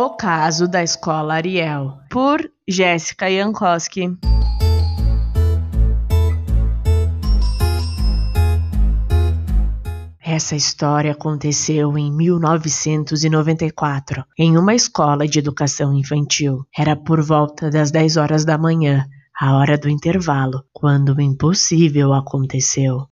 O caso da escola Ariel, por Jéssica Jankowski. Essa história aconteceu em 1994, em uma escola de educação infantil. Era por volta das 10 horas da manhã, a hora do intervalo, quando o impossível aconteceu.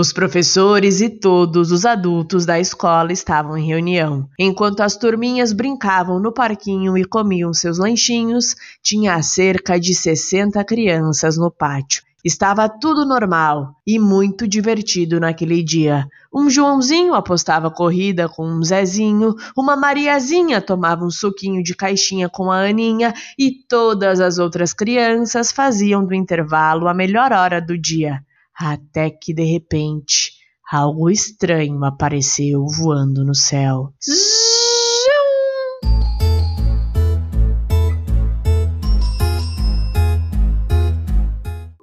Os professores e todos os adultos da escola estavam em reunião. Enquanto as turminhas brincavam no parquinho e comiam seus lanchinhos, tinha cerca de 60 crianças no pátio. Estava tudo normal e muito divertido naquele dia. Um Joãozinho apostava corrida com um Zezinho, uma Mariazinha tomava um suquinho de caixinha com a Aninha e todas as outras crianças faziam do intervalo a melhor hora do dia. Até que de repente algo estranho apareceu voando no céu.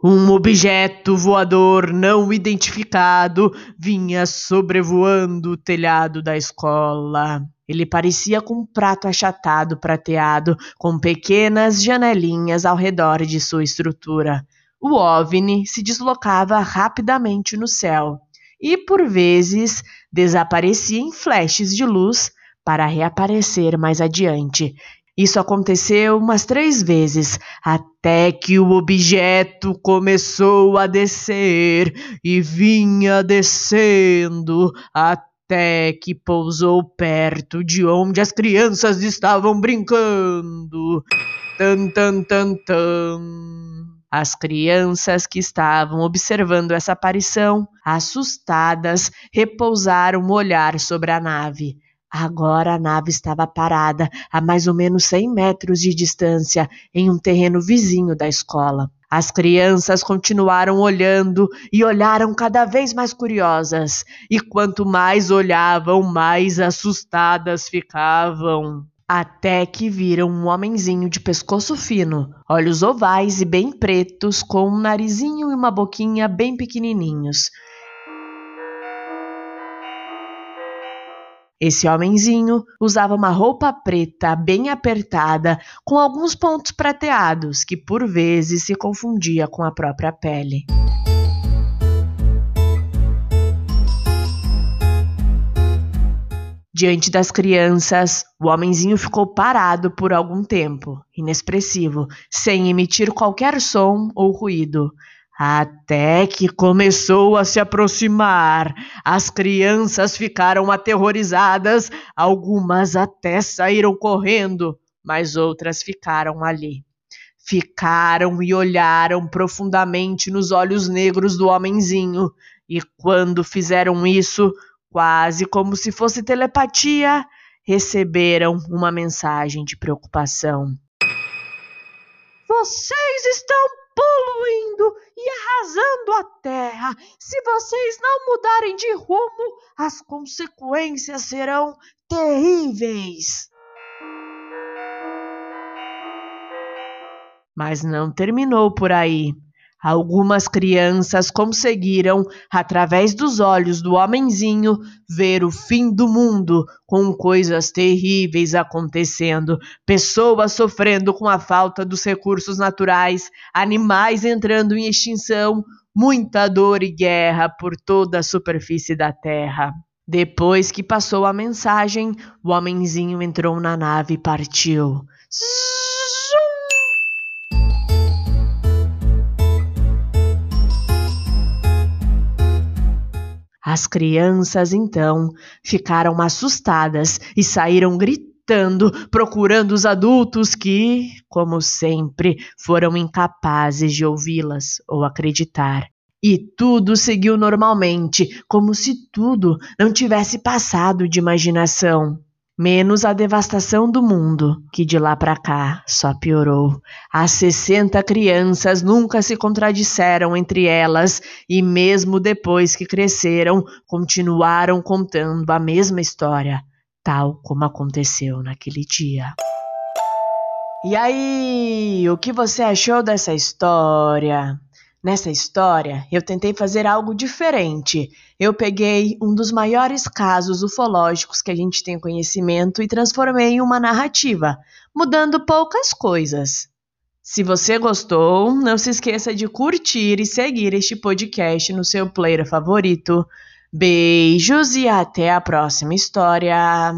Um objeto voador não identificado vinha sobrevoando o telhado da escola. Ele parecia com um prato achatado prateado, com pequenas janelinhas ao redor de sua estrutura. O OVNI se deslocava rapidamente no céu e, por vezes, desaparecia em flashes de luz para reaparecer mais adiante. Isso aconteceu umas três vezes, até que o objeto começou a descer e vinha descendo até que pousou perto de onde as crianças estavam brincando. Tan, tan, tan, tan. As crianças que estavam observando essa aparição, assustadas, repousaram o olhar sobre a nave. Agora a nave estava parada a mais ou menos 100 metros de distância, em um terreno vizinho da escola. As crianças continuaram olhando e olharam cada vez mais curiosas, e quanto mais olhavam, mais assustadas ficavam até que viram um homenzinho de pescoço fino, olhos ovais e bem pretos, com um narizinho e uma boquinha bem pequenininhos. Esse homenzinho usava uma roupa preta bem apertada, com alguns pontos prateados, que por vezes se confundia com a própria pele. Diante das crianças, o homenzinho ficou parado por algum tempo, inexpressivo, sem emitir qualquer som ou ruído. Até que começou a se aproximar. As crianças ficaram aterrorizadas, algumas até saíram correndo, mas outras ficaram ali. Ficaram e olharam profundamente nos olhos negros do homenzinho, e quando fizeram isso, quase como se fosse telepatia, receberam uma mensagem de preocupação. Vocês estão poluindo e arrasando a terra. Se vocês não mudarem de rumo, as consequências serão terríveis. Mas não terminou por aí. Algumas crianças conseguiram, através dos olhos do homenzinho, ver o fim do mundo, com coisas terríveis acontecendo, pessoas sofrendo com a falta dos recursos naturais, animais entrando em extinção, muita dor e guerra por toda a superfície da terra. Depois que passou a mensagem, o homenzinho entrou na nave e partiu. As crianças então ficaram assustadas e saíram gritando, procurando os adultos que, como sempre, foram incapazes de ouvi-las ou acreditar. E tudo seguiu normalmente, como se tudo não tivesse passado de imaginação menos a devastação do mundo, que de lá para cá só piorou. As 60 crianças nunca se contradisseram entre elas e, mesmo depois que cresceram, continuaram contando a mesma história, tal como aconteceu naquele dia. E aí, o que você achou dessa história? Nessa história, eu tentei fazer algo diferente. Eu peguei um dos maiores casos ufológicos que a gente tem conhecimento e transformei em uma narrativa, mudando poucas coisas. Se você gostou, não se esqueça de curtir e seguir este podcast no seu player favorito. Beijos e até a próxima história!